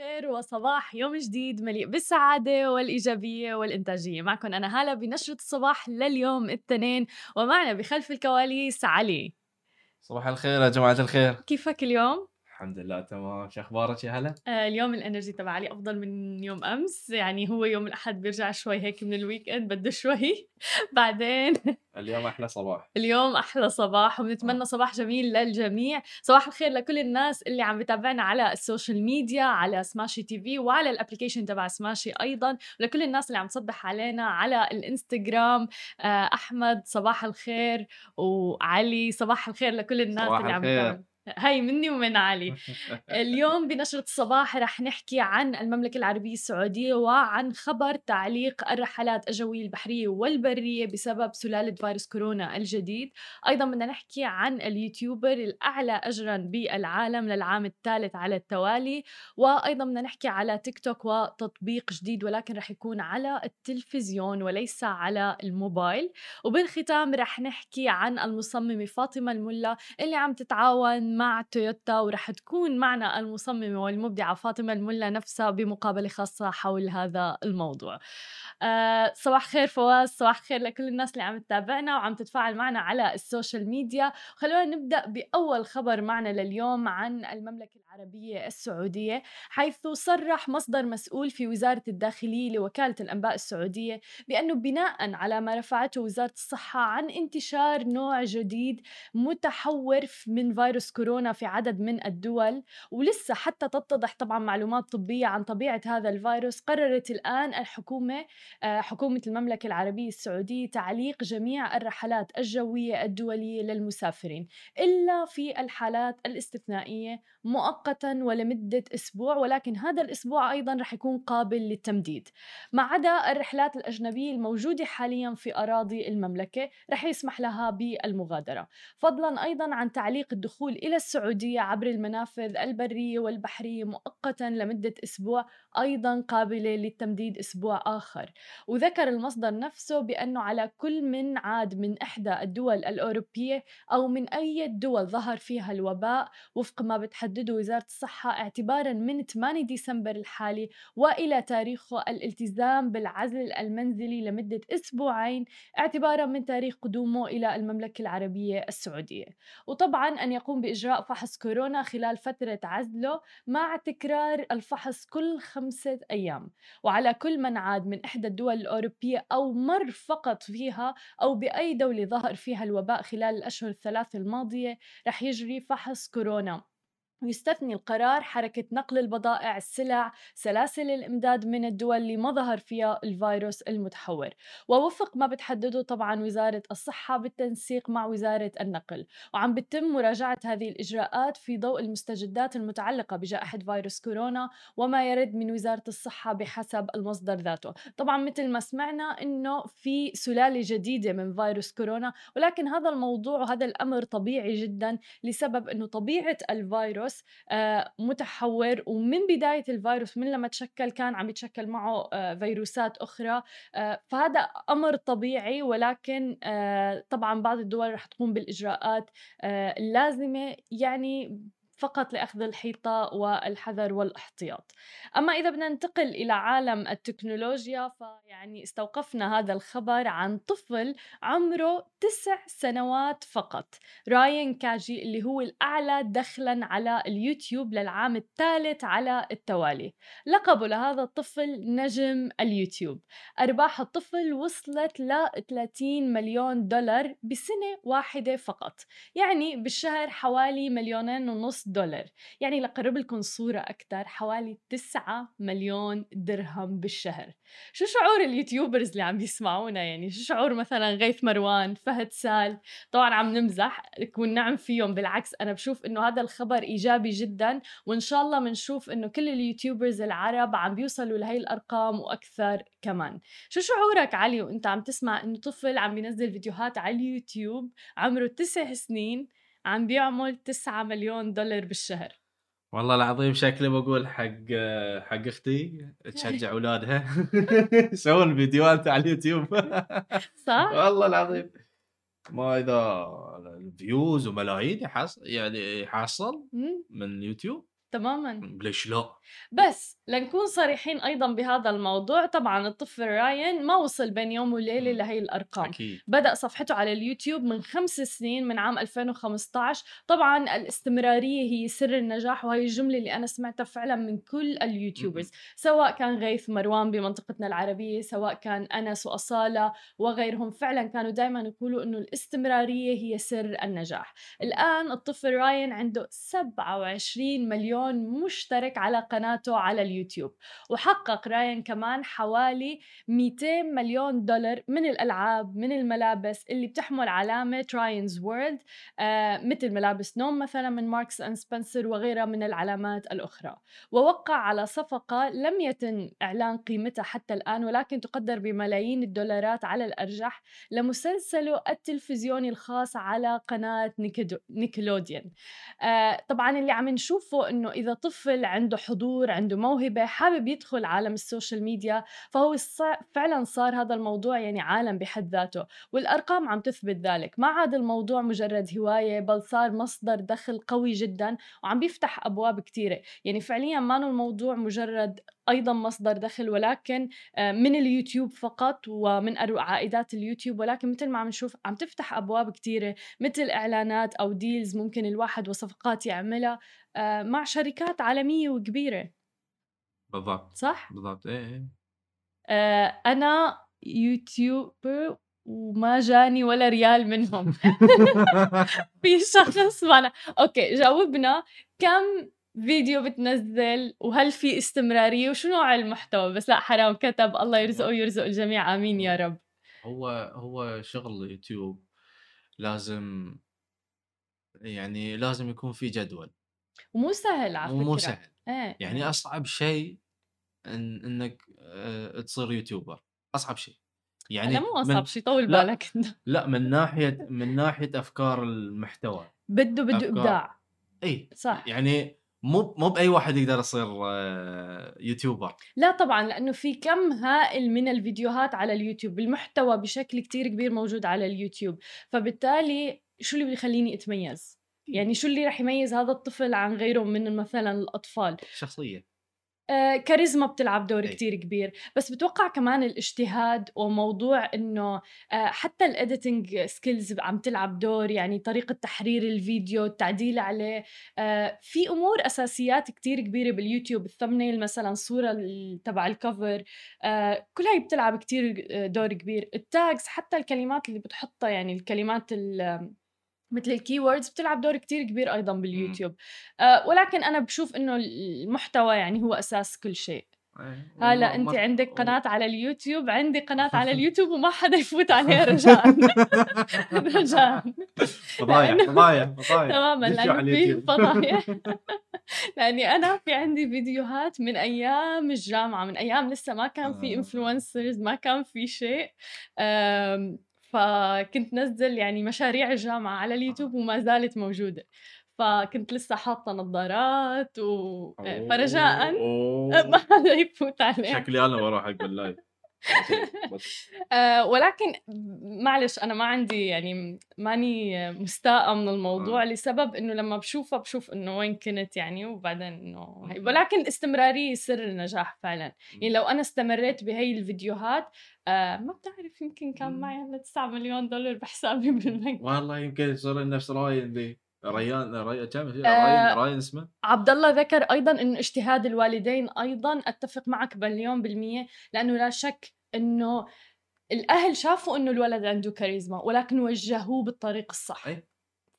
الخير وصباح يوم جديد مليء بالسعادة والإيجابية والإنتاجية. معكم أنا هالة بنشرة الصباح لليوم الاثنين ومعنا بخلف الكواليس علي. صباح الخير يا جماعة الخير. كيفك اليوم؟ الحمد لله تمام. شو أخبارك؟ يا هلا؟ آه اليوم ال energy تبع علي أفضل من يوم أمس. يعني هو يوم الأحد بيرجع شوي هيك من ال weekend بده شوي. بعدين اليوم أحلى صباح. اليوم أحلى صباح وبنتمنى صباح جميل للجميع. صباح الخير لكل الناس اللي عم بتابعنا على ال social media على سماشي تي في وعلى ال application تبع سماشي أيضا. ولكل الناس اللي عم تصبح علينا على الإنستغرام آه أحمد صباح الخير وعلي صباح الخير لكل الناس صباح اللي عم الخير. بتابعنا. هاي مني ومن علي. اليوم بنشرة الصباح رح نحكي عن المملكة العربية السعودية وعن خبر تعليق الرحلات الجوية البحرية والبرية بسبب سلالة فيروس كورونا الجديد. أيضا بدنا نحكي عن اليوتيوبر الأعلى أجرا بالعالم للعام الثالث على التوالي. وأيضا بدنا نحكي على تيك توك وتطبيق جديد ولكن رح يكون على التلفزيون وليس على الموبايل. وبالختام رح نحكي عن المصممة فاطمة الملا اللي عم تتعاون مع تويوتا ورح تكون معنا المصممة والمبدعة فاطمة الملا نفسها بمقابلة خاصة حول هذا الموضوع. آه صباح خير فواز صباح خير لكل الناس اللي عم تتابعنا وعم تتفاعل معنا على ال social media. خلونا نبدأ بأول خبر معنا لليوم عن المملكة العربية السعودية حيث صرح مصدر مسؤول في وزارة الداخلية لوكالة الأنباء السعودية بأنه بناء على ما رفعته وزارة الصحة عن انتشار نوع جديد متحور من فيروس كورونا في عدد من الدول ولسه حتى تتضح طبعا معلومات طبية عن طبيعة هذا الفيروس. قررت الآن الحكومة آه، حكومة المملكة العربية السعودية تعليق جميع الرحلات الجوية الدولية للمسافرين إلا في الحالات الاستثنائية مؤقتا ولمدة أسبوع ولكن هذا الأسبوع أيضا رح يكون قابل للتمديد. ما عدا الرحلات الأجنبية الموجودة حاليا في أراضي المملكة رح يسمح لها بالمغادرة. فضلا أيضا عن تعليق الدخول إلى السعودية عبر المنافذ البرية والبحرية مؤقتا لمدة أسبوع أيضا قابلة للتمديد أسبوع آخر. وذكر المصدر نفسه بأنه على كل من عاد من إحدى الدول الأوروبية أو من أي دول ظهر فيها الوباء وفق ما بتحدده وزارة الصحة اعتبارا من 8 ديسمبر الحالي وإلى تاريخه الالتزام بالعزل المنزلي لمدة أسبوعين اعتبارا من تاريخ قدومه إلى المملكة العربية السعودية. وطبعا أن يقوم بإجراء فحص كورونا خلال فترة عزله مع تكرار الفحص كل خمسة أيام. وعلى كل من عاد من إحدى الدول الأوروبية أو مر فقط فيها أو بأي دولة ظهر فيها الوباء خلال الأشهر الثلاث الماضية رح يجري فحص كورونا. ويستثني القرار حركة نقل البضائع السلع سلاسل الإمداد من الدول اللي ما ظهر فيها الفيروس المتحور. ووفق ما بتحدده طبعا وزارة الصحة بالتنسيق مع وزارة النقل. وعم بتم مراجعة هذه الإجراءات في ضوء المستجدات المتعلقة بجائحة فيروس كورونا وما يرد من وزارة الصحة بحسب المصدر ذاته. طبعا مثل ما سمعنا إنه في سلالة جديدة من فيروس كورونا ولكن هذا الموضوع وهذا الأمر طبيعي جدا لسبب أنه طبيعة الفيروس آه، متحور. ومن بداية الفيروس من لما تشكل كان عم يتشكل معه آه، فيروسات أخرى. آه، فهذا أمر طبيعي. ولكن طبعا بعض الدول رح تقوم بالإجراءات اللازمة. يعني فقط لأخذ الحيطة والحذر والاحتياط. أما إذا بدنا ننتقل إلى عالم التكنولوجيا فيعني استوقفنا هذا الخبر عن طفل عمره تسع سنوات فقط. راين كاجي اللي هو الأعلى دخلا على اليوتيوب للعام الثالث على التوالي. لقبوا لهذا الطفل نجم اليوتيوب. أرباح الطفل وصلت ل 30 مليون دولار بسنة واحدة فقط. يعني بالشهر حوالي مليونين ونص دولار. يعني لقرب لكم صورة أكثر حوالي 9 مليون درهم بالشهر. شو شعور ال YouTubers اللي عم بيسمعونا؟ يعني شو شعور مثلا غيث مروان فهد سال؟ طبعا عم نمزح والنعم فيهم. بالعكس أنا بشوف إنه هذا الخبر إيجابي جدا وإن شاء الله بنشوف إنه كل ال YouTubers العرب عم بيوصلوا لهي الأرقام وأكثر كمان. شو شعورك علي وأنت عم تسمع إنه طفل عم بينزل فيديوهات على اليوتيوب عمره تسع سنين عم بيعمل 9 مليون دولار بالشهر. والله العظيم شكلي بقول حق حق أختي تشجع أولادها. يسوون فيديوهات على اليوتيوب. صح؟ والله العظيم. ما إذا ال views وملايين يحصل يعني يحصل. من اليوتيوب. تماما. ليش لا؟ بس لنكون صريحين أيضا بهذا الموضوع طبعا الطفل راين ما وصل بين يوم وليلة. لهي الأرقام. أكيد. بدأ صفحته على اليوتيوب من خمس سنين من عام 2015 طبعا الاستمرارية هي سر النجاح وهي الجملة اللي أنا سمعتها فعلا من كل ال YouTubers. سواء كان غيث مروان بمنطقتنا العربية سواء كان أنس وأصالة وغيرهم فعلا كانوا دائما يقولوا أنه الاستمرارية هي سر النجاح. الآن الطفل راين عنده 27 مليون مشترك على قناته على اليوتيوب وحقق راين كمان حوالي 200 مليون دولار من الألعاب من الملابس اللي بتحمل علامة راينز وورلد آه مثل ملابس نوم مثلا من ماركس أند سبنسر وغيرها من العلامات الأخرى. ووقع على صفقة لم يتم إعلان قيمتها حتى الآن ولكن تقدر بملايين الدولارات على الأرجح لمسلسله التلفزيوني الخاص على قناة نيكلوديان آه طبعا اللي عم نشوفه إنه إذا طفل عنده حضور عنده موهبة حابب يدخل عالم السوشيال ميديا فهو فعلا صار هذا الموضوع يعني عالم بحد ذاته. والأرقام عم تثبت ذلك. ما عاد الموضوع مجرد هواية بل صار مصدر دخل قوي جدا وعم بيفتح أبواب كثيره يعني فعليا ما الموضوع مجرد أيضا مصدر دخل ولكن آه، من اليوتيوب فقط ومن عائدات اليوتيوب ولكن مثل ما عم نشوف عم تفتح أبواب كثيره مثل إعلانات أو deals ممكن الواحد وصفقات يعملها آه، مع شركات عالمية وكبيرة. بالضبط صح؟ بالضبط إيه إيه. آه، أنا يوتيوبر وما جاني ولا ريال منهم. في شخص معنا. okay جاوبنا كم فيديو بتنزل وهل في استمرارية؟ وشو نوع المحتوى؟ بس لا حرام كتب الله يرزقه ويرزق الجميع. آمين يا رب. هو هو شغل يوتيوب لازم يعني لازم يكون في جدول. ومو سهل على فكرة مو سهل. إيه يعني أصعب شيء إن إنك آه، تصير يوتيوبر. أصعب شيء. يعني يعني مو أصعب شيء طول لا. بالك. لا من ناحية من ناحية أفكار المحتوى. بده بده أفكار. إبداع. اي صح. يعني مو مو بأي واحد يقدر يصير آه، يوتيوبر. لا طبعا لأنه في كم هائل من الفيديوهات على اليوتيوب المحتوى بشكل كتير كبير موجود على اليوتيوب. فبالتالي شو اللي بيخليني أتميز؟ يعني شو اللي رح يميز هذا الطفل عن غيره من مثلا الأطفال؟ شخصية. كاريزما بتلعب دور. كتير كبير. بس بتوقع كمان الاجتهاد وموضوع إنه آه حتى ال editing skills عم تلعب دور يعني طريقة تحرير الفيديو التعديل عليه. آه في أمور أساسيات كتير كبيرة باليوتيوب ال thumbnail مثلا صورة ال- تبع ال cover آه كل هاي بتلعب كتير آه، دور كبير. ال tags حتى الكلمات اللي بتحطها يعني الكلمات ال- مثل ال keywords بتلعب دور كتير كبير أيضا باليوتيوب آه ولكن أنا بشوف إنه المحتوى يعني هو أساس كل شيء. إيه، هلا وما- انت ما- عندك قناة على اليوتيوب عندي قناة على اليوتيوب وما حدا يفوت عليها رجاء رجاء فضايح فضايح فضايح. تماما لأنه في. فضايح. لأني أنا في عندي فيديوهات من أيام الجامعة من أيام لسه ما كان في آه. influencers ما كان في شيء. فكنت نزل يعني مشاريع الجامعة على اليوتيوب وما زالت موجودة. فكنت لسه حاطة نظارات و فرجاء. ما حدا يفوت عليها. شكلي أنا بروح باللايف آه، ولكن معلش أنا ما عندي يعني ماني مستاءة من الموضوع آه. لسبب إنه لما بشوفها بشوف إنه وين كنت يعني وبعدين إنه. ولكن الاستمرارية سر النجاح فعلا يعني لو أنا استمريت بهي الفيديوهات آه ما بتعرف يمكن كان. معي هلأ 9 مليون دولار بحسابي بالبنك والله يمكن يصير نفس راين ذي ريان ريان كم آه. راين راين اسمه عبد الله ذكر أيضا انه اجتهاد الوالدين أيضا أتفق معك مليون بالمية لأنه لا شك إنه الأهل شافوا إنه الولد عنده كاريزما ولكن وجهوه بالطريق الصح أي.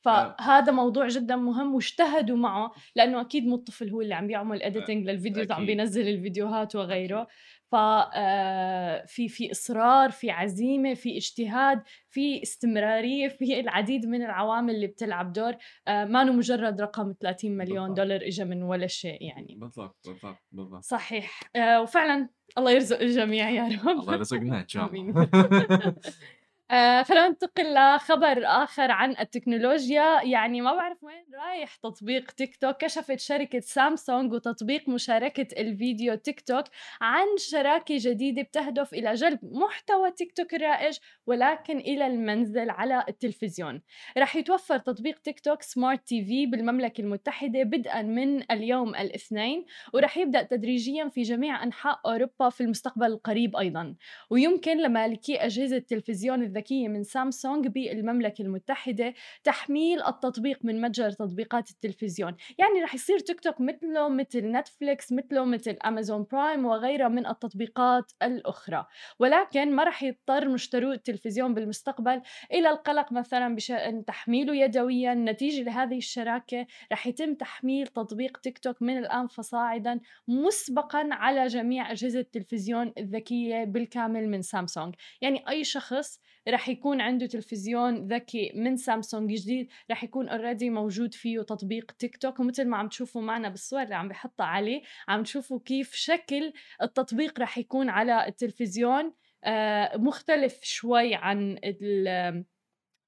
فهذا موضوع جدا مهم واجتهدوا معه لأنه أكيد مو الطفل هو اللي عم بيعمل editing لل videos عم. بينزل الفيديوهات وغيره. ف آه، في في إصرار في عزيمة في اجتهاد في استمرارية في العديد من العوامل اللي بتلعب دور. آه، ما إنه مجرد رقم 30 مليون بالضبط. دولار اجى من ولا شيء يعني. بالضبط بالضبط بالضبط. صحيح. آه، وفعلا الله يرزق الجميع يا رب. الله يرزقنا إن شاء. الله. آه خلينا ننتقل لخبر آخر عن التكنولوجيا. يعني ما بعرف وين رايح تطبيق تيك توك. كشفت شركة سامسونج وتطبيق مشاركة الفيديو تيك توك عن شراكة جديدة بتهدف إلى جلب محتوى تيك توك الرائج ولكن إلى المنزل على التلفزيون. رح يتوفر تطبيق تيك توك smart TV بالمملكة المتحدة بدءا من اليوم الاثنين ورح يبدأ تدريجيا في جميع أنحاء أوروبا في المستقبل القريب أيضا. ويمكن لمالكي أجهزة التلفزيون الذكية من سامسونج بالمملكة المتحدة تحميل التطبيق من متجر تطبيقات التلفزيون. يعني رح يصير تيك توك مثله مثل نتفليكس مثله مثل أمازون برايم وغيرها من التطبيقات الأخرى. ولكن ما رح يضطر مشترو التلفزيون بالمستقبل إلى القلق مثلا بشأن تحميله يدويا. نتيجة لهذه الشراكة رح يتم تحميل تطبيق تيك توك من الآن فصاعدا مسبقا على جميع أجهزة التلفزيون الذكية بالكامل من سامسونج. يعني أي شخص رح يكون عنده تلفزيون ذكي من سامسونج جديد رح يكون already موجود فيه تطبيق تيك توك ومثل ما عم تشوفوا معنا بالصور اللي عم بحطها عليه عم تشوفوا كيف شكل التطبيق رح يكون على التلفزيون. آه، مختلف شوي عن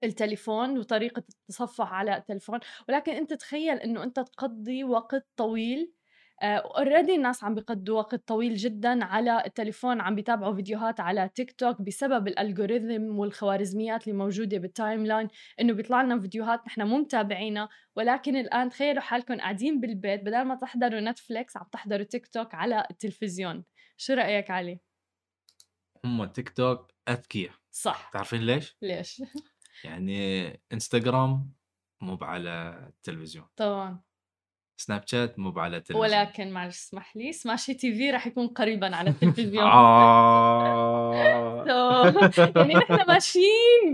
التليفون وطريقة التصفح على التليفون. ولكن أنت تخيل إنه أنت تقضي وقت طويل already uh, الناس عم بيقضوا وقت طويل جدا على التليفون عم بيتابعوا فيديوهات على تيك توك بسبب ال algorithm والخوارزميات اللي موجودة بال timeline إنه بيطلع لنا فيديوهات نحن مو متابعينها. ولكن الآن تخيلوا حالكم قاعدين بالبيت بدل ما تحضروا نتفليكس عم تحضروا تيك توك على التلفزيون. شو رأيك علي؟ هم تيك توك اذكياء صح. تعرفين ليش؟ ليش؟ يعني انستغرام مو على التلفزيون. طبعا. سناب شات مو على التلفزيون. ولكن معلش اسمح لي سماشي TV رح يكون قريبا على التلفزيون. آه. يعني نحن ماشيين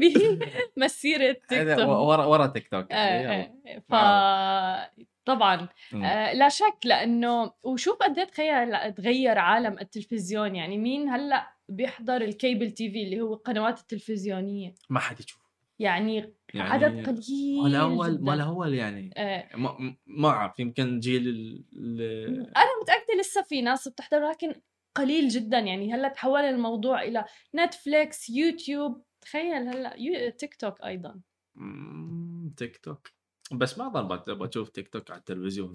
بمسيره تيك توك. ورا ورا تيك توك. آه، آه. ف طبعا آه لا شك لأنه وشوف قد إيه تغير تغير عالم التلفزيون؟ يعني مين هلأ بيحضر ال cable TV اللي هو القنوات التلفزيونية؟ ما حد يشوف يعني, يعني عدد قليل مال اول مال اول يعني آه. ما ما أعرف يمكن جيل ال... أنا متأكدة لسه في ناس بتحضر لكن قليل جدا. يعني هلأ تحول الموضوع إلى نتفليكس يوتيوب تخيل هلأ يو... تيك توك أيضا. تيك توك بس ما ضل بشوف تيك توك على التلفزيون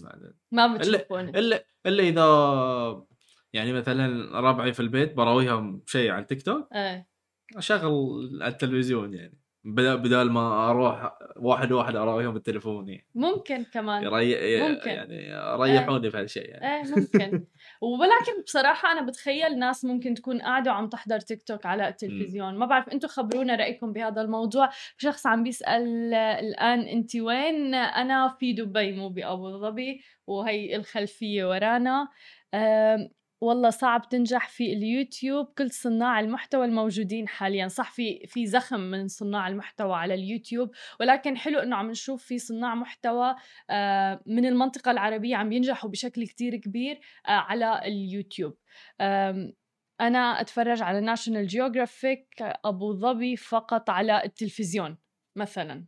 ما بتشوفون. الا إلا إذا يعني مثلا ربعي في البيت براويهم شيء على تيك توك إيه اشغل التلفزيون يعني. بدال ما أروح واحد واحد أراويهم بالتليفون يعني. ممكن كمان. يري... ممكن. يعني ريحوني في هالشيء يعني. إيه ممكن. ولكن بصراحة أنا بتخيل ناس ممكن تكون قاعدة وعم تحضر تيك توك على التلفزيون. ما بعرف أنتم خبرونا رأيكم بهذا الموضوع. شخص عم بيسأل الآن أنت وين؟ أنا في دبي مو بأبو ظبي وهي الخلفية ورانا. والله صعب تنجح في اليوتيوب كل صناع المحتوى الموجودين حاليا. صح في في زخم من صناع المحتوى على اليوتيوب ولكن حلو إنه عم نشوف في صناع محتوى آه، من المنطقة العربية عم ينجحوا بشكل كتير كبير آه، على اليوتيوب. أنا أتفرج على ناشونال جيوغرافيك أبو ظبي فقط على التلفزيون مثلا.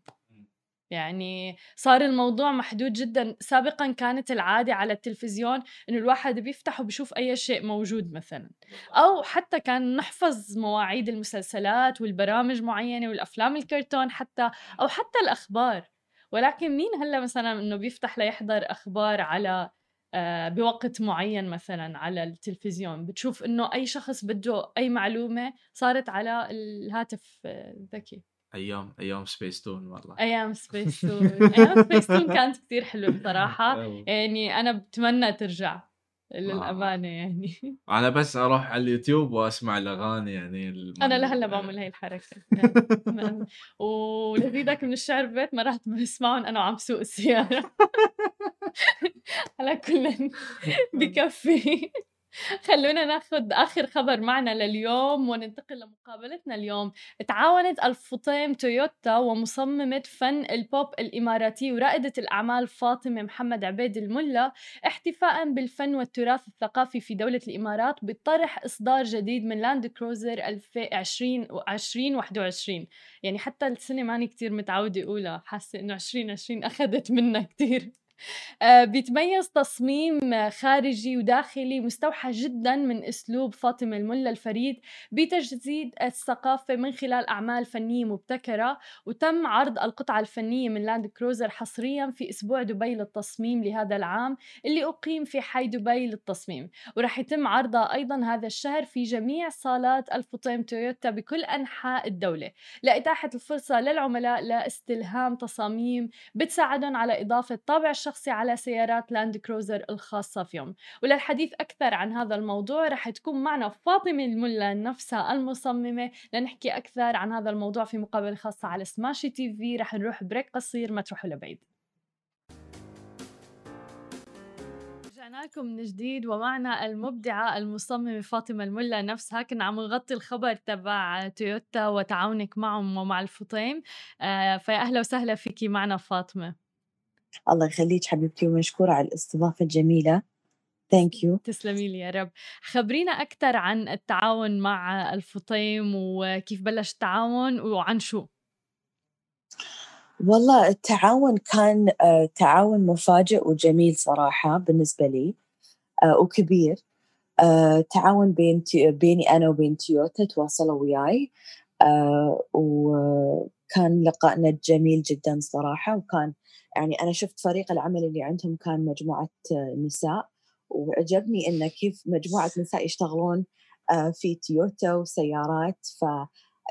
يعني صار الموضوع محدود جدا. سابقا كانت العادة على التلفزيون إنه الواحد بيفتح وبشوف أي شيء موجود مثلا. أو حتى كان نحفظ مواعيد المسلسلات والبرامج معينة والأفلام الكرتون حتى أو حتى الأخبار. ولكن مين هلأ مثلا إنه بيفتح ليحضر أخبار على آه، بوقت معين مثلا على التلفزيون؟ بتشوف إنه أي شخص بده أي معلومة صارت على الهاتف الذكي أيام أيام سبيس تون والله. أيام سبيس تون أيام سبيس تون كانت كثير حلوة بصراحة. يعني أنا بتمنى ترجع للأمانة يعني. أنا بس أروح على اليوتيوب وأسمع الأغاني يعني الم... أنا لهلا بعمل هاي الحركة. ولزيدك من الشعر ببيت مرات بسمعهم أنا وعم سوق السيارة. على كل بكفي. خلونا ناخذ آخر خبر معنا لليوم وننتقل لمقابلتنا اليوم. تعاونت ألفطيم تويوتا ومصممة فن البوب الإماراتي ورائدة الأعمال فاطمة محمد عبيد الملا احتفاء بالفن والتراث الثقافي في دولة الإمارات بطرح إصدار جديد من لاند كروزر 2020 يعني حتى السنة ماني كتير متعودة أولى حاسة إنه 2020 أخذت منا كتير. آه، بيتميز تصميم خارجي وداخلي مستوحى جدا من أسلوب فاطمة الملا الفريد بتجسيد الثقافة من خلال أعمال فنية مبتكرة وتم عرض القطعة الفنية من لاند كروزر حصريا في أسبوع دبي للتصميم لهذا العام اللي أقيم في حي دبي للتصميم. ورح يتم عرضها أيضا هذا الشهر في جميع صالات الفطيم تويوتا بكل أنحاء الدولة. لإتاحة الفرصة للعملاء لاستلهام تصاميم بتساعدهم على إضافة طابع شخصي على سيارات لاند كروزر الخاصة فيهم. وللحديث أكثر عن هذا الموضوع رح تكون معنا فاطمة الملا نفسها المصممة لنحكي أكثر عن هذا الموضوع في مقابلة خاصة على سماشي تي في رح نروح break قصير ما تروحوا لبعيد. رجعنا لكم من جديد ومعنا المبدعة المصممة فاطمة الملا نفسها. كنا عم نغطي الخبر تبع تويوتا وتعاونك معهم ومع الفطيم. آه فيا أهلا وسهلا فيكي معنا فاطمة. الله يخليك حبيبتي ومشكورة على الاستضافة الجميلة. thank you تسلمي لي يا رب. خبرينا أكثر عن التعاون مع الفطيم وكيف بلش التعاون وعن شو؟ والله التعاون كان آه، تعاون مفاجئ وجميل صراحة بالنسبة لي آه، وكبير. آه، تعاون بين بيني أنا وبين تويوتا تواصلوا وياي وكان لقائنا جميل جدا صراحة وكان يعني أنا شفت فريق العمل اللي عندهم كان مجموعة نساء وعجبني إنه كيف مجموعة نساء يشتغلون آه، في تويوتا وسيارات ف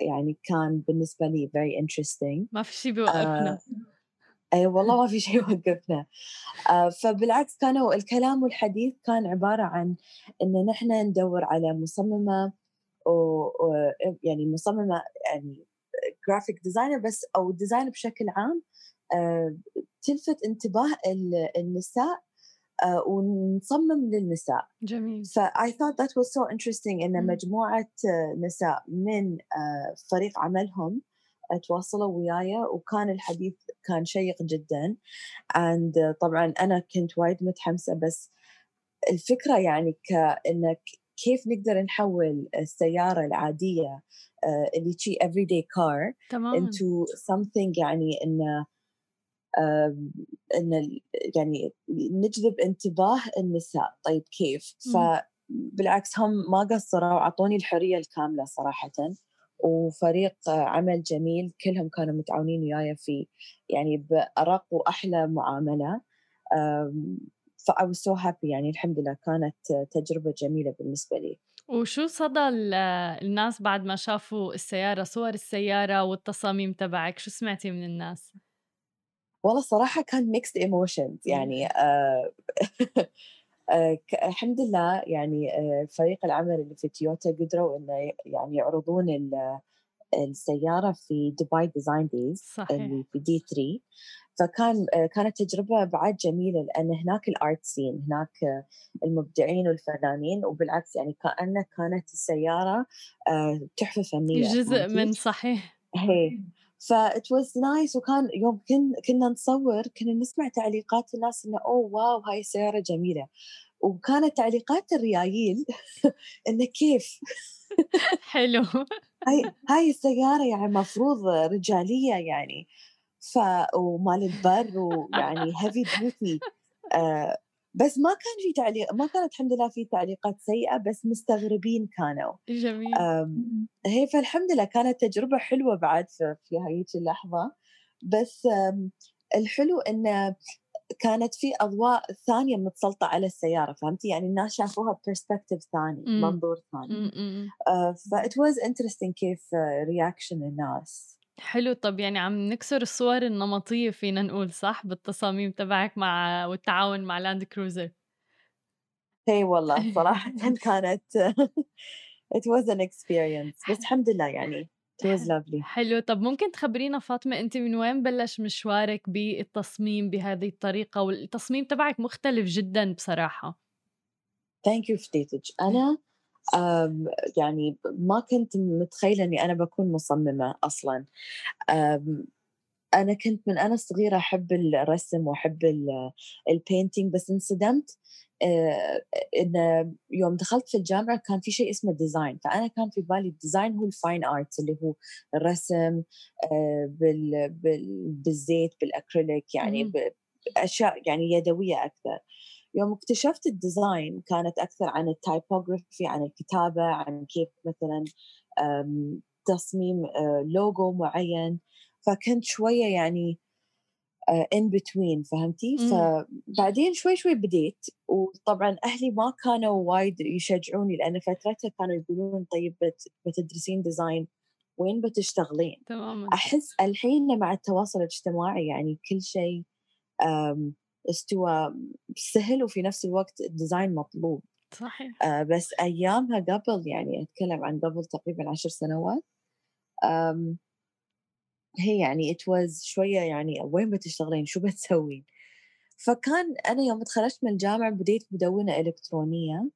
يعني كان بالنسبة لي very interesting ما في شيء بيوقفنا. آه اي والله ما في شيء يوقفنا آه فبالعكس كانوا الكلام والحديث كان عبارة عن إن نحن ندور على مصممة و... يعني مصممة يعني graphic designer بس أو designer بشكل عام آه تلفت انتباه النساء uh, ونصمم للنساء. جميل. ف I thought that was so interesting إن مجموعة نساء من uh, فريق عملهم تواصلوا وياي وكان الحديث كان شيق جدا. And طبعا أنا كنت وايد متحمسة بس الفكرة يعني كانك كيف نقدر نحول السيارة العادية اللي شي everyday car تمام. into something يعني إنه إن يعني نجذب انتباه النساء. طيب كيف؟ فبالعكس هم ما قصروا وعطوني الحرية الكاملة صراحة وفريق عمل جميل كلهم كانوا متعاونين وياي في يعني بأرق وأحلى معاملة. ف I was so happy يعني الحمد لله كانت تجربة جميلة بالنسبة لي. وشو صدى الناس بعد ما شافوا السيارة صور السيارة والتصاميم تبعك؟ شو سمعتي من الناس؟ والله صراحة كان mixed emotions يعني آه آه الحمد لله يعني آه فريق العمل اللي في تويوتا قدروا إنه يعني يعرضون السيارة في Dubai Design Days اللي في دي 3 فكان آه كانت تجربة بعد جميلة لأن هناك ال art scene هناك المبدعين والفنانين وبالعكس يعني كأنه كانت السيارة آه، تحفة فنية جزء من صحيح. هي ف that was nice وكان يوم كنا نصور كنا نسمع تعليقات الناس إنه oh wow هاي السيارة جميلة. وكانت تعليقات الريايل إنه كيف؟ حلو. هاي هاي السيارة يعني مفروض رجالية يعني. ف ومال البر ويعني heavy duty آه بس ما كان في تعليق ما كانت الحمد لله في تعليقات سيئة بس مستغربين كانوا. جميل. هي فالحمد لله كانت تجربة حلوة بعد في, هاي اللحظة. بس الحلو انه كانت في أضواء ثانية متسلطة على السيارة فهمتي؟ يعني الناس شافوها ب perspective ثاني منظور ثاني. ف it was interesting كيف reaction الناس. حلو. طب يعني عم نكسر الصور النمطية فينا نقول صح؟ بالتصاميم تبعك مع والتعاون مع لاند كروزر اي والله صراحة كانت it was an experience. بس الحمد لله يعني it was lovely. حلو. طب ممكن تخبرينا فاطمة أنت من وين بلش مشوارك بالتصميم بهذه الطريقة؟ والتصميم تبعك مختلف جدا بصراحة. Thank you فديتج أنا يعني ما كنت متخيلة إني أنا بكون مصممة أصلا. أنا كنت من أنا صغيرة أحب الرسم وأحب ال painting بس انصدمت آه، إن يوم دخلت في الجامعة كان في شيء اسمه design فأنا كان في بالي ال design هو ال fine arts اللي هو الرسم آه، بالزيت بالأكريليك يعني اشياء يعني يدوية أكثر. يوم اكتشفت ال design كانت أكثر عن ال typography عن الكتابة عن كيف مثلا تصميم لوجو معين فكنت شوية يعني in between فهمتي؟ فبعدين شوي شوي بديت وطبعا أهلي ما كانوا وايد يشجعوني لأن فترتها كانوا يقولون طيب بتدرسين design وين بتشتغلين؟ تماما أحس الحين مع التواصل الاجتماعي يعني كل شيء استوى سهل وفي نفس الوقت الديزاين مطلوب. صحيح. آه بس أيامها قبل يعني أتكلم عن قبل تقريبا عشر سنوات هي يعني it was شوية يعني وين بتشتغلين؟ شو بتسوين؟ فكان أنا يوم تخرجت من الجامعة بديت مدونة إلكترونية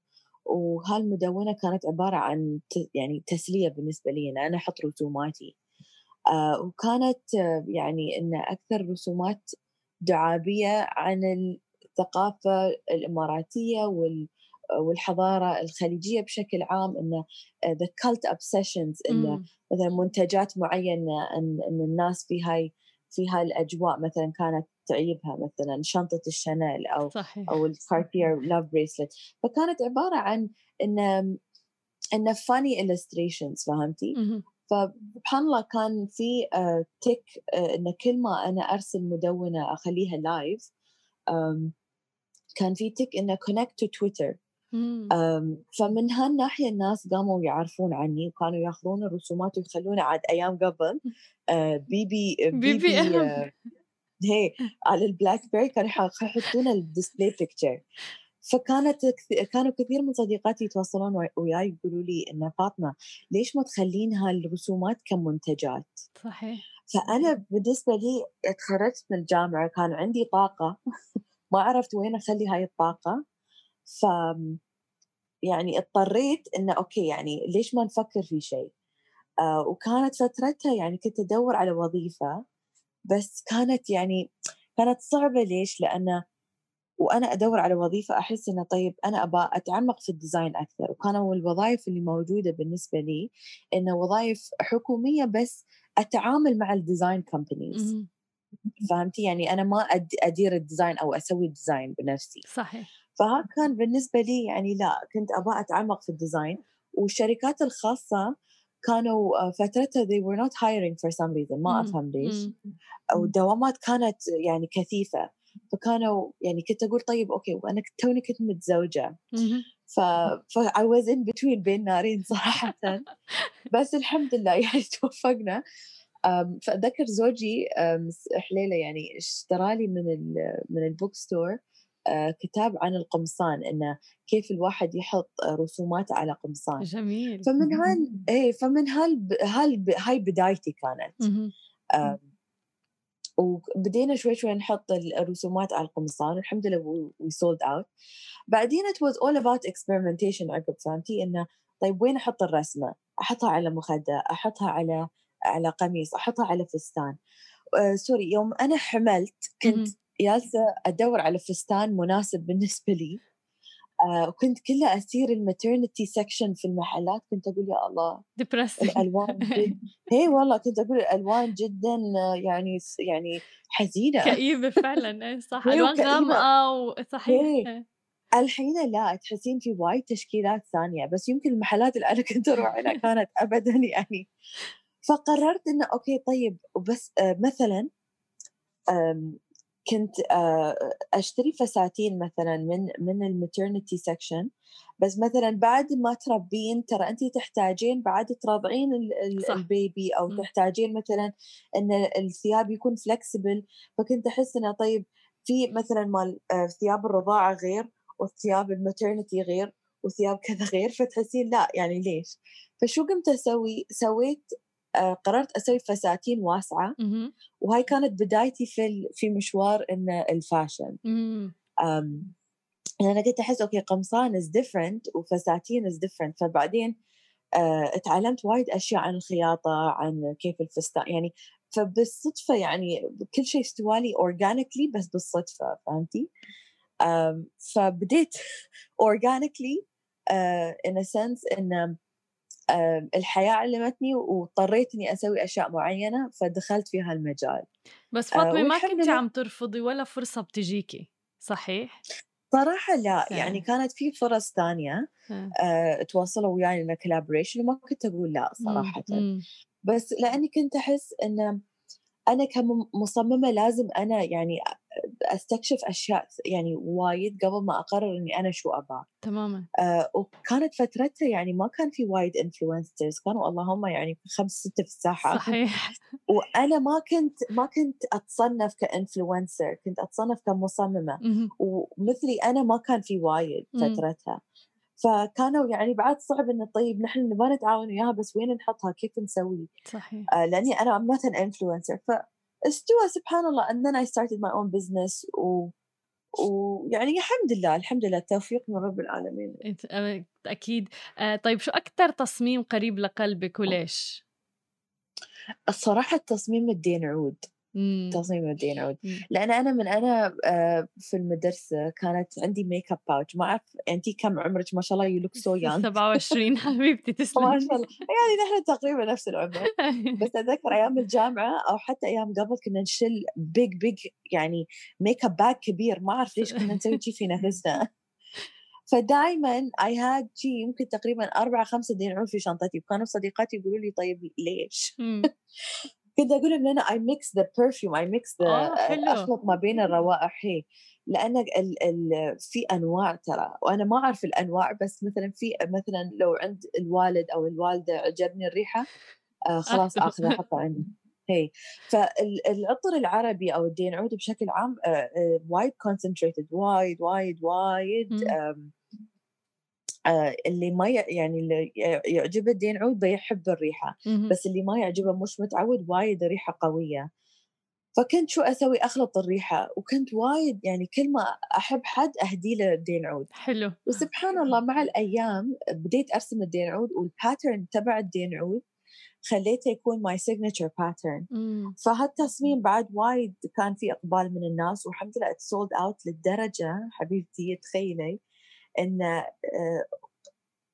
وهالمدونة كانت عبارة عن يعني تسلية بالنسبة لي أنا أحط رسوماتي. آه وكانت يعني إن أكثر رسومات دعائية عن الثقافة الإماراتية وال والحضارة الخليجية بشكل عام انه the cult obsessions انه إمم. مثلا منتجات معينة إن, إن الناس في هاي في هاي الأجواء مثلا كانت تعيبها مثلا شنطة ال Chanel أو صحيح أو ال Cartier love bracelet فكانت عبارة عن إن إن funny illustrations فهمتي؟ فسبحان الله كان في tick آه، آه، ان كل ما أنا ارسل مدونة أخليها live كان في tick إنه connect to Twitter. فمن هالناحية الناس قاموا يعرفون عني وكانوا ياخذون الرسومات ويخلونها عاد أيام قبل. آه، BB BB آه، هي على ال BlackBerry كانوا يحطون ال display picture فكانت كانوا كثير من صديقاتي يتواصلون وياي يقولوا لي ان فاطمة ليش ما تخلين هالرسومات كمنتجات؟ صحيح فأنا بالنسبة لي تخرجت من الجامعة كان عندي طاقة ما عرفت وين أخلي هاي الطاقة ف يعني اضطريت إنه okay يعني ليش ما نفكر في شيء آه وكانت فترتها يعني كنت أدور على وظيفة بس كانت يعني كانت صعبة ليش؟ لأن وأنا ادور على وظيفة أحس إنه طيب أنا ابى أتعمق في ال design أكثر وكانوا الوظائف اللي موجودة بالنسبة لي انه وظائف حكومية بس أتعامل مع ال design companies فهمتي؟ يعني أنا ما أدير ال design أو أسوي ال design بنفسي. صحيح. فهذا كان بالنسبة لي يعني لا كنت أبغى أتعمق في ال design والشركات الخاصة كانوا آه، فترتها they were not hiring for some reason ما أفهم ليش. والدوامات كانت يعني كثيفة. فكانوا يعني كنت أقول طيب okay وأنا توني كنت متزوجة. ف I was in between بين نارين صراحة. بس الحمد لله يعني توفقنا. فأتذكر زوجي حليله يعني اشترى لي من ال من ال bookstore كتاب عن القمصان إنه كيف الواحد يحط رسومات على قمصان. جميل. فمن هال إيه فمن هال هال هاي بدايتي كانت. وبدينا شوي شوي نحط الرسومات على القمصان والحمد لله we sold out بعدين it was all about experimentation عقب فهمتي إنه طيب وين أحط الرسمة؟ أحطها على مخدة، أحطها على على قميص، أحطها على فستان. آه sorry يوم أنا حملت كنت جالسة أدور على فستان مناسب بالنسبة لي وكنت كلها أسير ال maternity section في المحلات كنت أقول يا الله الألوان جد هي والله كنت أقول الألوان جدا يعني يعني حزينة. كئيبة فعلا إيه، صح ألوان غامقة وصحيح. الحين لا تحسين في وايد تشكيلات ثانية بس يمكن المحلات اللي أنا كنت أروح لها كانت ابدا يعني. فقررت إنه okay طيب وبس آه مثلا كنت آه، أشتري فساتين مثلا من من ال maternity section بس مثلا بعد ما تربين ترى انت تحتاجين بعد ترضعين البيبي أو تحتاجين مثلا إن الثياب يكون flexible فكنت أحس إنه طيب في مثلا مال آه، ثياب الرضاعة غير وثياب ال maternity غير وثياب كذا غير فتحسين لا يعني ليش؟ فشو قمت أسوي؟ سويت قررت أسوي فساتين واسعة وهاي كانت بدايتي في في مشوار إن ال fashion. أنا كنت أحس okay قمصان is different وفساتين is different فبعدين uh, اتعلمت وايد أشياء عن الخياطة عن كيف الفستان يعني فبالصدفة يعني كل شيء استوالي organically بس بالصدفة فهمتي؟ فبديت organically in sense إن الحياة علمتني واضطريت إني أسوي أشياء معينة فدخلت في هالمجال. بس آآ فاطمة ما كنتِ عم ترفضي ولا فرصة بتجيكِ، صحيح؟ صراحة لأ، يعني إيه. كانت في فرص تانية إيه. آآ تواصلوا وياي إنه collaboration وما كنت أقول إمم، صراحةً، إمم. بس لإني كنت أحس إنه أنا كم مصممة لازم أنا يعني أ أستكشف أشياء يعني وايد قبل ما أقرر إني أنا شو أبغى. تمامًا. آآ وكانت فترتها يعني ما كان في وايد influencers كانوا اللهم يعني 5، 6 في الساحة صحيح. وأنا ما كنت ما كنت أتصنف كinfluencer كنت أتصنف كمصممة، اهم. ومثلي أنا ما كان في وايد. فترتها، فكانوا يعني بعد صعب إنه طيب نحن نبغى نتعاون وياها بس وين نحطها كيف نسوي؟ صحيح. آآ لإني أنا I'm not an influencer فاستوى سبحان الله and then I started my own business و ويعني الحمد لله، الحمد لله التوفيق من رب العالمين. أكيد. آآ طيب شو أكتر تصميم قريب لقلبِك وليش؟ الصراحة التصميم الدين عود،. تصميم الدين عود، إمم. لأن أنا من أنا آآ في المدرسة كانت عندي makeup pouch. ما أعرف أنتِ كم عمرِك؟ ما شاء الله you look so young. 27 حبيبتي ما تسلمي. شاء الله. يعني نحن تقريبًا نفس العمر، بس أتذكر أيام الجامعة أو حتى أيام قبل كنا نشيل big big يعني makeup bag كبير. ما أعرف ليش كنا نسوي شي في نفسنا. فدايمًا I had شي يمكن تقريبًا 4، 5 دين عود في شنطتي. وكانوا صديقاتي يقولوا لي طيب ليش؟ إمم. كنت أقول لهم mix the perfume I mix the آه حلو. أخلط ما بين الروائح هي، لأن ال ال في أنواع ترى وأنا ما أعرف الأنواع بس مثلًا في مثلًا لو عند الوالد أو الوالدة عجبني الريحة آآ خلاص. آخذه أحطه عندي. هي فال العطر العربي أو الدين عود بشكل عام آآ آآ وايد concentrated وايد، وايد، وايد إمم. اللي ما يعني اللي يعجبه الدين عود بيحب الريحة، اهم. بس اللي ما يعجبه مش متعود وايد الريحة قوية. فكنت شو أسوي أخلط الريحة وكنت وايد يعني كل ما أحب حد أهدي له دين عود، حلو. وسبحان الله مع الأيام بديت أرسم الدين عود والpattern تبع الدين عود خليته يكون signature pattern إمم. فهالتصميم بعد وايد كان في إقبال من الناس والحمد لله sold out للدرجة حبيبتي تخيلي إن آآ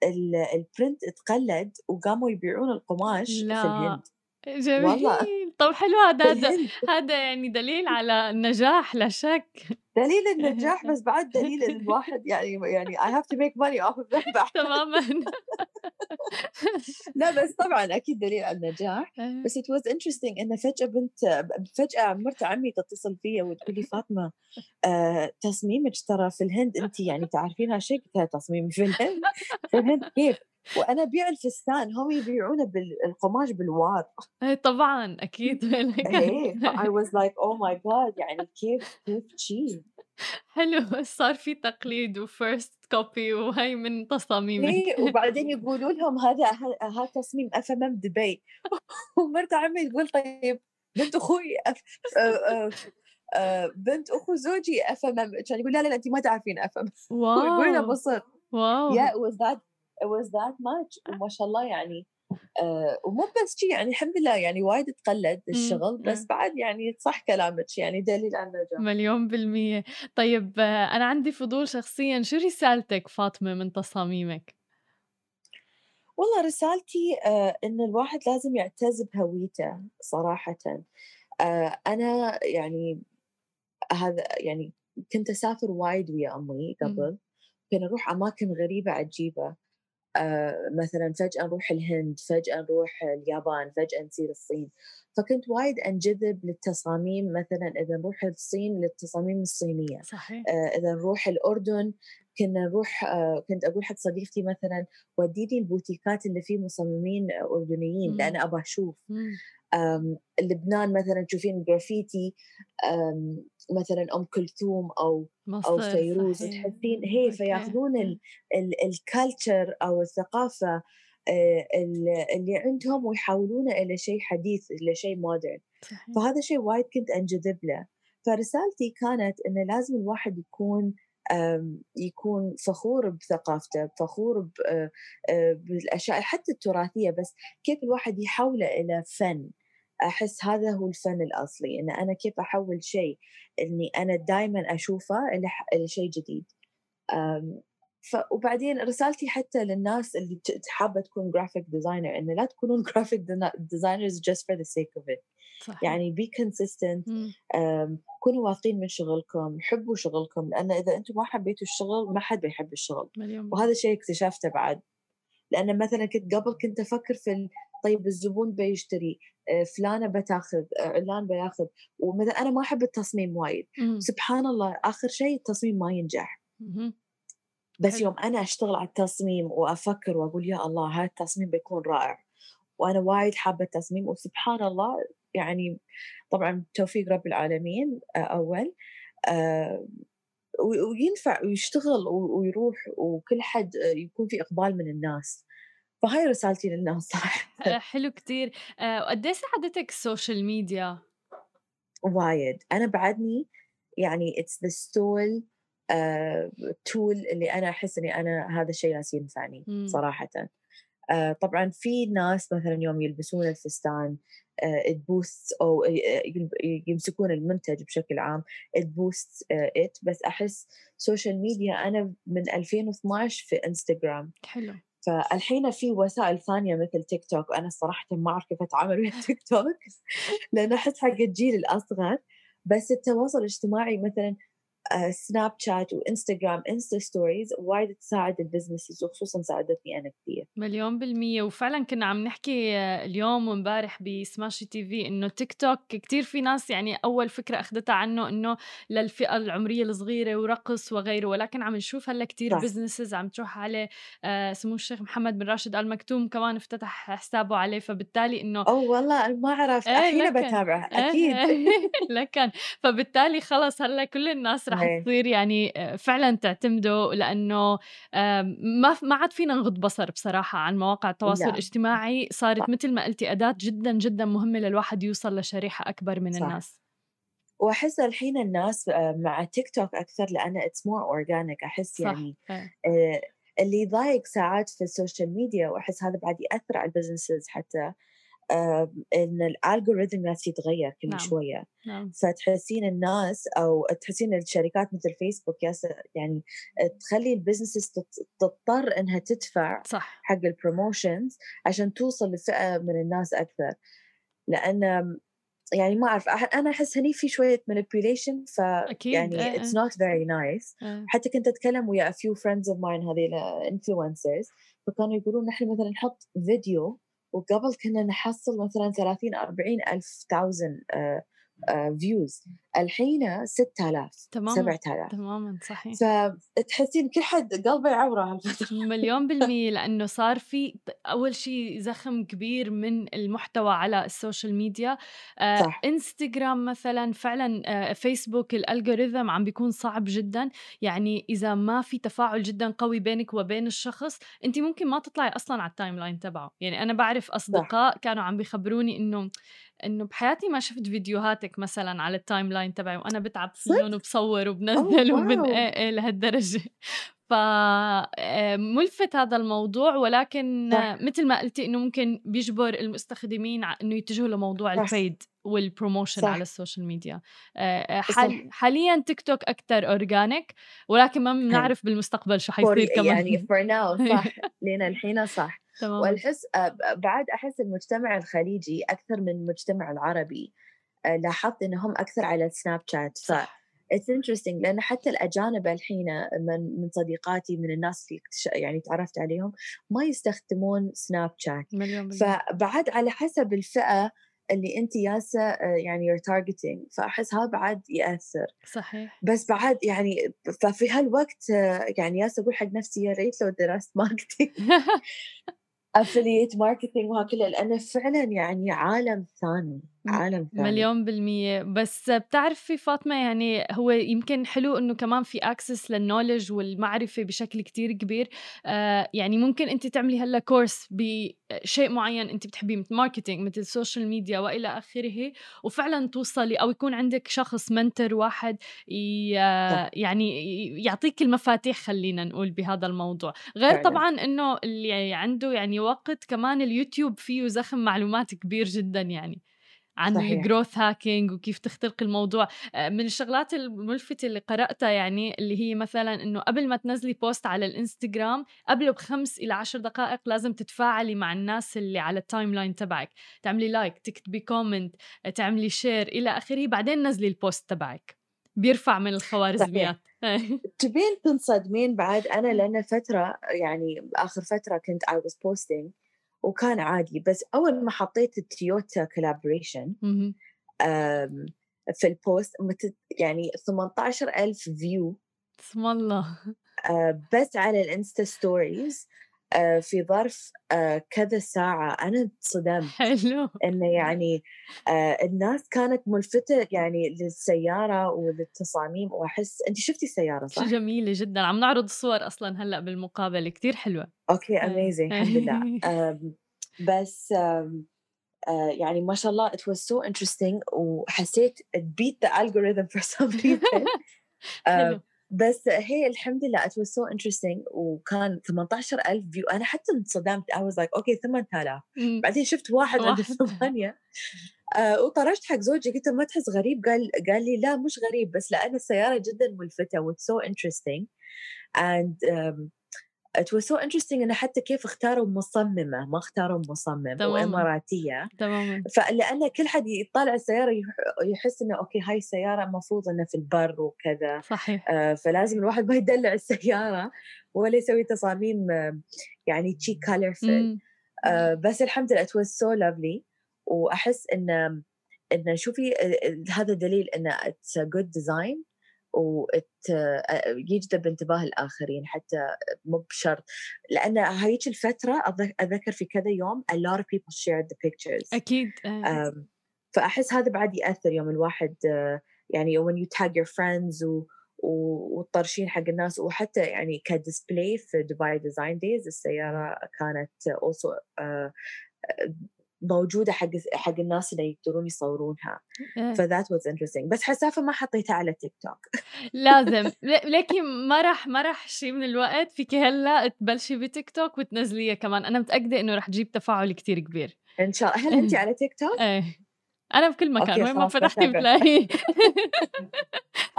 ال الprint اتقلد وقاموا يبيعون القماش في لا. الهند. جميل. والله. طب حلو هذا هذا يعني دليل على النجاح لا شك. دليل النجاح بس بعد دليل الواحد يعني يعني I have to make money off of them بعد. تمامًا. لا بس طبعًا أكيد دليل على النجاح، إيه. بس it was interesting إنه فجأة بنت فجأة مرت عمي تتصل فيّ وتقول لي: "فاطمة آآ تصميمِك ترى في الهند أنتِ يعني تعرفين هالشي؟" قلت لها: "تصميمي في الهند؟ في الهند كيف؟" وأنا أبيع الفستان هم يبيعونه بال القماش بالوار. إيه طبعًا أكيد إيه I was like oh my god يعني كيف كيف شي؟ حلو صار في تقليد وfirst copy وهي من تصاميمِك. إيه وبعدين يقولوا لهم هذا هذا تصميم FMM دبي ومرت عمي تقول طيب بنت أخوي أف آآ آآ آآ بنت أخو زوجي FMM كان يقول لا، لا، أنتِ ما تعرفين لنا واو! بصر واو! yeah it was that it was that much وما شاء الله يعني آآ ومو بس شي يعني الحمد لله يعني وايد تقلّد الشغل بس. بعد يعني صح كلامِك يعني دليل على النجاح. مليون بالمِيّة. طيب أنا عندي فضول شخصيًا شو رسالتِك فاطمة من تصاميمِك؟ والله رسالتي آآ إن الواحد لازم يعتز بهويته صراحةً. آآ أنا يعني هذا يعني كنت أسافر وايد ويا أمي. قبل، كنا نروح أماكن غريبة عجيبة، مثلًا فجأة نروح الهند، فجأة نروح اليابان، فجأة نصير الصين، فكنت وايد أنجذب للتصاميم مثلًا إذا نروح الصين للتصاميم الصينية، صحيح. آآ إذا نروح الأردن كنا نروح آآ كنت أقول حق صديقتي مثلًا وديني البوتيكات اللي فيه مصممين. لأن أبغى أشوف. إمم. آمم لبنان مثلًا تشوفين جرافيتي مثلًا أم كلثوم أو مصر فيروز. تحسين هي. فياخذون إمم. ال ال ال culture أو الثقافة آآ ال اللي عندهم ويحولونه إلى شيء حديث، إلى شيء صحيح. فهذا شيء وايد كنت أنجذب له، فرسالتي كانت إنه لازم الواحد يكون يكون فخور بثقافته، فخور ب آآ آآ بالأشياء حتى التراثية بس كيف الواحد يحوله إلى فن، أحس هذا هو الفن الأصلي، إن أنا كيف أحوّل شيء إني أنا دايمًا أشوفه إلى ح إلى شيء جديد. ف وبعدين رسالتي حتى للناس اللي حابة تكون graphic designer إنه لا تكونون graphic designers just for the sake of it. صحيح. يعني be consistent كونوا واثقين من شغلكم حبوا شغلكم لأن إذا أنتم ما حبيتوا الشغل ما حد بيحب الشغل. مليون وهذا الشيء اكتشفته بعد. لأن مثلا كنت قبل كنت أفكر في طيب الزبون بيشتري آه، فلانة بتاخذ آه، علان بياخذ. ومثلا أنا ما أحب التصميم وايد. مم. سبحان الله آخر شيء التصميم ما ينجح. مهم. بس. يوم أنا أشتغل على التصميم وأفكر وأقول يا الله هذا التصميم بيكون رائع. وأنا وايد حابة التصميم. وسبحان الله يعني طبعا توفيق رب العالمين آه، أول. وينفع ويشتغل ويروح. وكل حد يكون في إقبال من الناس. فهاي رسالتي للناس صراحة. حلو كتير. آه، وقد ساعدتك ال social media؟ وايد. أنا بعدني يعني it's the still tool اللي أنا أحس إني أنا هذا الشيء جالس ينفعني. صراحة. آه، طبعا في ناس مثلا يوم يلبسون الفستان ت post أو آه، يلب- يمسكون المنتج بشكل عام ت post it بس أحس social media أنا من 2012 في انستغرام حلو. فالحين في وسائل ثانية مثل تيك توك أنا صراحة ما أعرف كيف أتعامل ويا تيك توك لأن أحس حق الجيل الأصغر بس التواصل الاجتماعي مثلا سناب شات وانستغرام Insta stories وايد تساعد ال businesses وخصوصا ساعدتني أنا كثير مليون بالمية. وفعلا كنا عم نحكي آه، اليوم وامبارح بسماشي TV إنه تيك توك كتير في ناس يعني أول فكرة أخذتها عنه إنه للفئة العمرية الصغيرة ورقص وغيره ولكن عم نشوف هلأ كتير صح. بزنسز عم تروح عليه. آه سمو الشيخ محمد بن راشد ال مكتوم كمان افتتح حسابه عليه. فبالتالي إنه أو والله ما عرفت. إيه، الحين لكن. بتابعه إيه، أكيد. إيه، لكن. فبالتالي خلص هلأ كل الناس رح. تصير يعني آه، فعلا تعتمده لأنه ما ما عاد فينا نغض بصر بصراحة عن مواقع التواصل لا. الاجتماعي صارت. مثل ما قلتي أداة جدا جدا مهمة للواحد يوصل لشريحة أكبر من صح. الناس وأحس الحين الناس آه، مع تيك توك أكثر لأن it's more organic أحس صح يعني. آه، اللي يضايق ساعات في ال social media وأحس هذا بعد يأثر على ال businesses حتى إن ال algorithm ناس يتغير كل نعم. شوية. نعم. فتحسين الناس أو تحسين الشركات مثل فيسبوك يعني تخلي ال businesses تضطر إنها تدفع صح. حق ال promotions عشان توصل لفئة من الناس أكثر. لأن يعني ما أعرف أنا أحس هني في شوية manipulation ف أكيد، يعني it's not very nice. إيه. حتى كنت أتكلم ويا a few friends of mine هذيل influencers فكانوا يقولون نحن مثلا نحط فيديو وقبل كنا نحصل مثلا 30 40 ألف thousand فيوز الحين 6000 تماماً. 7000 تماما صحيح. فتحسين كل حد قلبه يعوره هالفترة. مليون بالمية لأنه صار في أول شيء زخم كبير من المحتوى على ال social media. آه صح. انستغرام مثلا فعلا آه فيسبوك ال algorithm عم بيكون صعب جدا. يعني إذا ما في تفاعل جدا قوي بينك وبين الشخص أنت ممكن ما تطلعي أصلا على ال timeline تبعه. يعني أنا بعرف أصدقاء كانوا عم بيخبروني إنه إنه بحياتي ما شفت فيديوهاتك مثلا على ال timeline تبعي وأنا بتعب فيهم وبصور وبنزل أوه، وبن wow. إيه إيه لهالدرجة ف آه، ملفت هذا الموضوع ولكن صح. مثل ما قلتي إنه ممكن بيجبر المستخدمين إنه يتجهوا لموضوع صح. ال paid وال promotion صح. على ال social media آه، آه،. حال حاليا تيك توك أكثر organic ولكن ما بنعرف بالمستقبل شو حيصير كمان يعني for now صح لين الحين صح تمام. والحس آه، بعد أحس المجتمع الخليجي أكثر من المجتمع العربي آه، لاحظت إنهم أكثر على السناب شات. ف it's interesting لأن حتى الأجانب الحين من من صديقاتي من الناس اللي يعني تعرفت عليهم ما يستخدمون سناب شات. مليون فبعد على حسب الفئة اللي أنت ياسة آه، يعني you're targeting فأحس هذا بعد يأثر. صحيح. بس بعد يعني ففي هالوقت يعني ياسة أقول حق نفسي يا ريت لو درست marketing affiliate marketing وهكذا لأنه فعلا يعني عالم ثاني. عالم ثاني. مليون بالمية. بس بتعرفي فاطمة يعني هو يمكن حلو إنه كمان في access لل knowledge والمعرفة بشكل كتير كبير. آه يعني ممكن انت تعملي هلأ course بشيء معين انت بتحبيه مثل marketing مثل social media وإلى آخره وفعلا توصلي أو يكون عندك شخص mentor واحد. يعني يعطيك المفاتيح خلينا نقول بهذا الموضوع. غير فعلا. طبعا إنه اللي عنده يعني وقت كمان اليوتيوب فيه زخم معلومات كبير جدا يعني. عن ال growth hacking وكيف تخترق الموضوع. آه، من الشغلات الملفتة اللي قرأتها يعني اللي هي مثلا إنه قبل ما تنزلي post على الإنستغرام قبله بخمس إلى عشر دقائق لازم تتفاعلي مع الناس اللي على ال timeline تبعك. تعملي like تكتبي comment تعملي share إلى آخره بعدين نزلي ال post تبعك. بيرفع من الخوارزميات. تبين تنصدمين بعد؟ أنا لأن فترة يعني آخر فترة كنت I was posting وكان عادي. بس أول ما حطيت التويوتا collaboration في ال post يعني 18000 view اسم الله. آه، بس على ال Insta stories في ظرف آه، كذا ساعة أنا انصدمت حلو. إنه يعني الناس كانت ملفتة يعني للسيارة وللتصاميم وأحس أنت شفتي السيارة صح؟ جميلة جدا عم نعرض الصور أصلا هلأ بالمقابلة كثير حلوة. okay amazing الحمد لله. بس يعني ما شاء الله it was so interesting وحسيت it beat the algorithm for some reason. بس هي الحمد لله it was so interesting وكان 18000 view أنا حتى انصدمت. I was like okay 8000 بعدين شفت واحد عنده ثمانية. آه وطرشت حق زوجي. قلت ما تحس غريب؟ قال قال لي لا مش غريب بس لأن السيارة جدا ملفتة. و so interesting. And um, it was so interesting إنه حتى كيف اختاروا مصممة ما اختاروا مصمم تماما. وإماراتية. تماما. فلان كل حد يطالع السيارة يحس إنه أوكي هاي السيارة المفروض انها في البر وكذا. صحيح. آه فلازم الواحد ما يدلع السيارة ولا يسوي تصاميم يعني تشي كولرفل آه بس الحمد لله it was so lovely. وأحس إن إن شوفي هذا دليل إن it's a good design. ويجذب انتباه الآخرين حتى مو بشرط. لأن هيك الفترة أذكر في كذا يوم a lot of people shared the pictures. أكيد فأحس هذا بعد يأثر يوم الواحد يعني when you tag your friends و وتطرشين حق الناس. وحتى يعني ك display في دبي Design Days السيارة كانت also موجودة حق حق الناس اللي يقدرون يصورونها. So that was interesting بس حسافة ما حطيتها على تيك توك لازم لكن ما راح ما راح شيء من الوقت. فيك هلأ تبلشي بتيك توك وتنزليها كمان. أنا متأكدة إنه راح تجيب تفاعل كثير كبير. إن شاء الله. هل انت على تيك توك؟ إيه. أنا بكل مكان. وين ما فتحتي بتلاقي.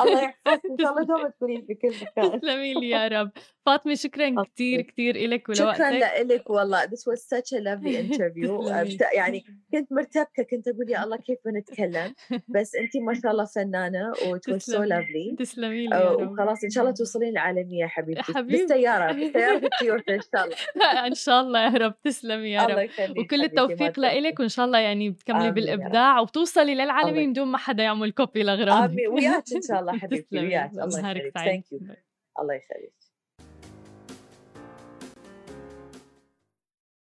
الله يحفظك. إن شاء الله دوما تكونين في كل مكان. تسلمي لي يا رب. فاطمة شكرا كثير كثير لك ولوقتك. شكرا لك والله. This was such a lovely interview. يعني كنت مرتبكة كنت أقول يا الله كيف بنتكلم. بس انت ما شاء الله فنانة و it was so lovely. تسلمي لي وخلاص إن شاء الله توصلين العالميه حبيبتي. بالسيارة بالسيارة التويوتا إن شاء الله. إن شاء الله يا رب. تسلمي يا رب. وكل التوفيق لك وإن شاء الله يعني بتكملي بالإبداع وبتوصلي للعالمين بدون ما حدا يعمل copy لأغراضك. وياك إن شاء الله حبيبتي وياك الله يخليك. Thank you الله يخليك.